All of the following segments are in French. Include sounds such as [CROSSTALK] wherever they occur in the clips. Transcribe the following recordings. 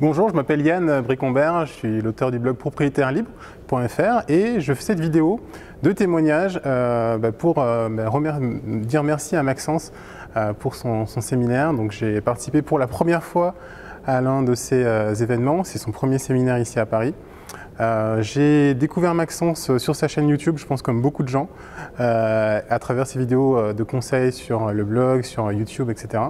Bonjour, je m'appelle Yann Bricombert, je suis l'auteur du blog propriétairelibre.fr et je fais cette vidéo de témoignage euh, bah, pour euh, bah, dire merci à Maxence euh, pour son, séminaire. Donc j'ai participé pour la première fois à l'un de ces événements, c'est son premier séminaire ici à Paris. J'ai découvert Maxence sur sa chaîne YouTube, je pense comme beaucoup de gens, à travers ses vidéos de conseils sur le blog, sur YouTube, etc.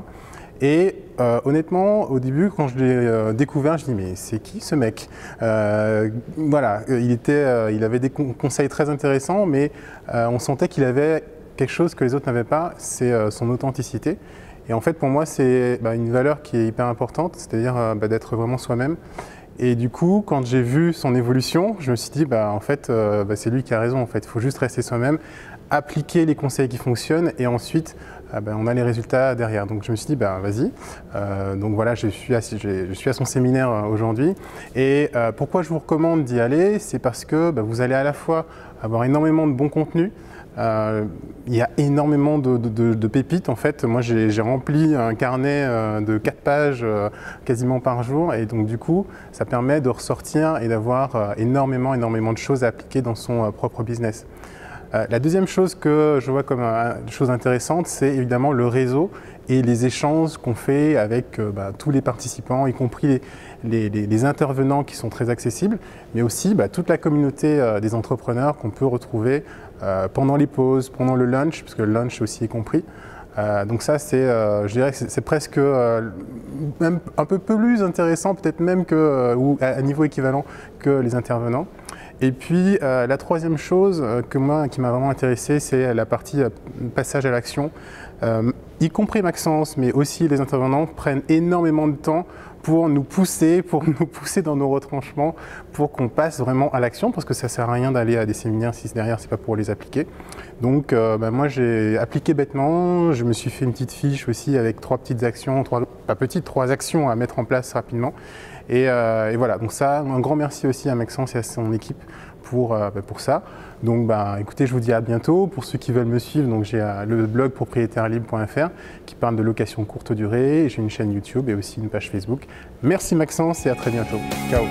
Et euh, honnêtement, au début, quand je l'ai euh, découvert, je dis mais c'est qui ce mec? Euh, Voilà, il, était, il avait des conseils très intéressants, mais on sentait qu'il avait quelque chose que les autres n'avaient pas, c'est son authenticité. Et en fait, pour moi, c'est bah, une valeur qui est hyper importante, c'est-à-dire bah, d'être vraiment soi-même. Et du coup, quand j'ai vu son évolution, je me suis dit, bah, en fait, bah, c'est lui qui a raison. En fait, il faut juste rester soi-même, appliquer les conseils qui fonctionnent, et ensuite, ah ben, on a les résultats derrière. Donc je me suis dit, ben, vas-y. Euh, donc voilà, je suis, à, son séminaire euh, aujourd'hui. Et euh, pourquoi je vous recommande d'y aller? C'est parce que ben, vous allez à la fois avoir énormément de bons contenus. il y a énormément de, pépites en fait. Moi j'ai rempli un carnet de 4 pages quasiment par jour et donc du coup ça permet de ressortir et d'avoir énormément énormément de choses à appliquer dans son propre business. Euh, la deuxième chose que je vois comme une chose intéressante, c'est évidemment le réseau et les échanges qu'on fait avec euh, bah, tous les participants, y compris les, intervenants qui sont très accessibles, mais aussi bah, toute la communauté euh, des entrepreneurs qu'on peut retrouver pendant les pauses, pendant le lunch, puisque le lunch aussi est compris. Donc ça, c'est, je dirais que c'est presque même un peu plus intéressant, peut-être même que, ou à niveau équivalent que les intervenants. Et puis euh, la troisième chose euh, que moi, qui m'a vraiment intéressé, c'est la partie euh, passage à l'action. y compris Maxence, mais aussi les intervenants prennent énormément de temps pour nous pousser, pour [LAUGHS] nous pousser dans nos retranchements, pour qu'on passe vraiment à l'action, parce que ça sert à rien d'aller à des séminaires si derrière c'est pas pour les appliquer. Donc bah, moi j'ai appliqué bêtement, je me suis fait une petite fiche aussi avec trois petites actions, trois, pas petites, trois actions à mettre en place rapidement. Euh, et, voilà, donc ça, un grand merci aussi à Maxence et à son équipe pour, euh, bah, pour ça. Donc bah, écoutez, je vous dis à bientôt. Pour ceux qui veulent me suivre, donc j'ai euh, le blog propriétairelibre.fr qui parle de location courte durée. J'ai une chaîne YouTube et aussi une page Facebook. Merci Maxence et à très bientôt. Ciao